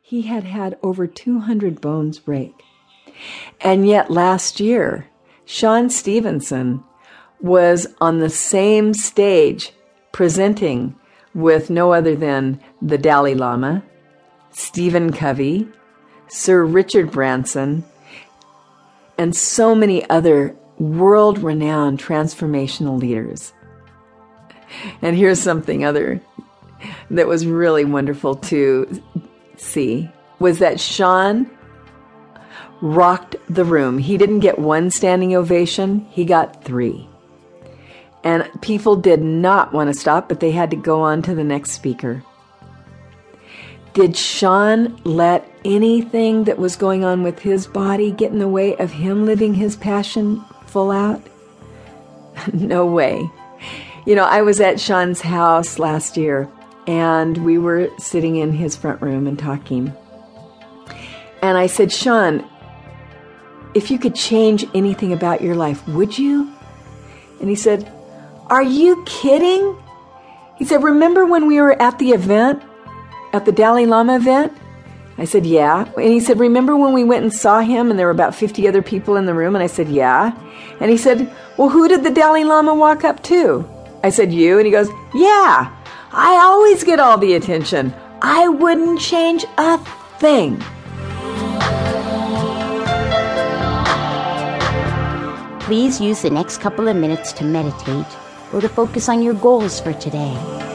he had had over 200 bones break. And yet last year, Sean Stephenson was on the same stage presenting with no other than the Dalai Lama, Stephen Covey, Sir Richard Branson, and so many other world renowned transformational leaders. And here's something other that was really wonderful to see was that Sean rocked the room. He didn't get one standing ovation, he got three. And people did not want to stop, but they had to go on to the next speaker. Did Sean let anything that was going on with his body get in the way of him living his passion full out? no way. You know, I was at Sean's house last year and we were sitting in his front room and talking. And I said, Sean, if you could change anything about your life, would you? And he said, Are you kidding? He said, Remember when we were at the event, at the Dalai Lama event? I said, Yeah. And he said, Remember when we went and saw him and there were about 50 other people in the room? And I said, Yeah. And he said, Well, who did the Dalai Lama walk up to? I said, You. And he goes, Yeah. Always get all the attention. I wouldn't change a thing. Please use the next couple of minutes to meditate or to focus on your goals for today.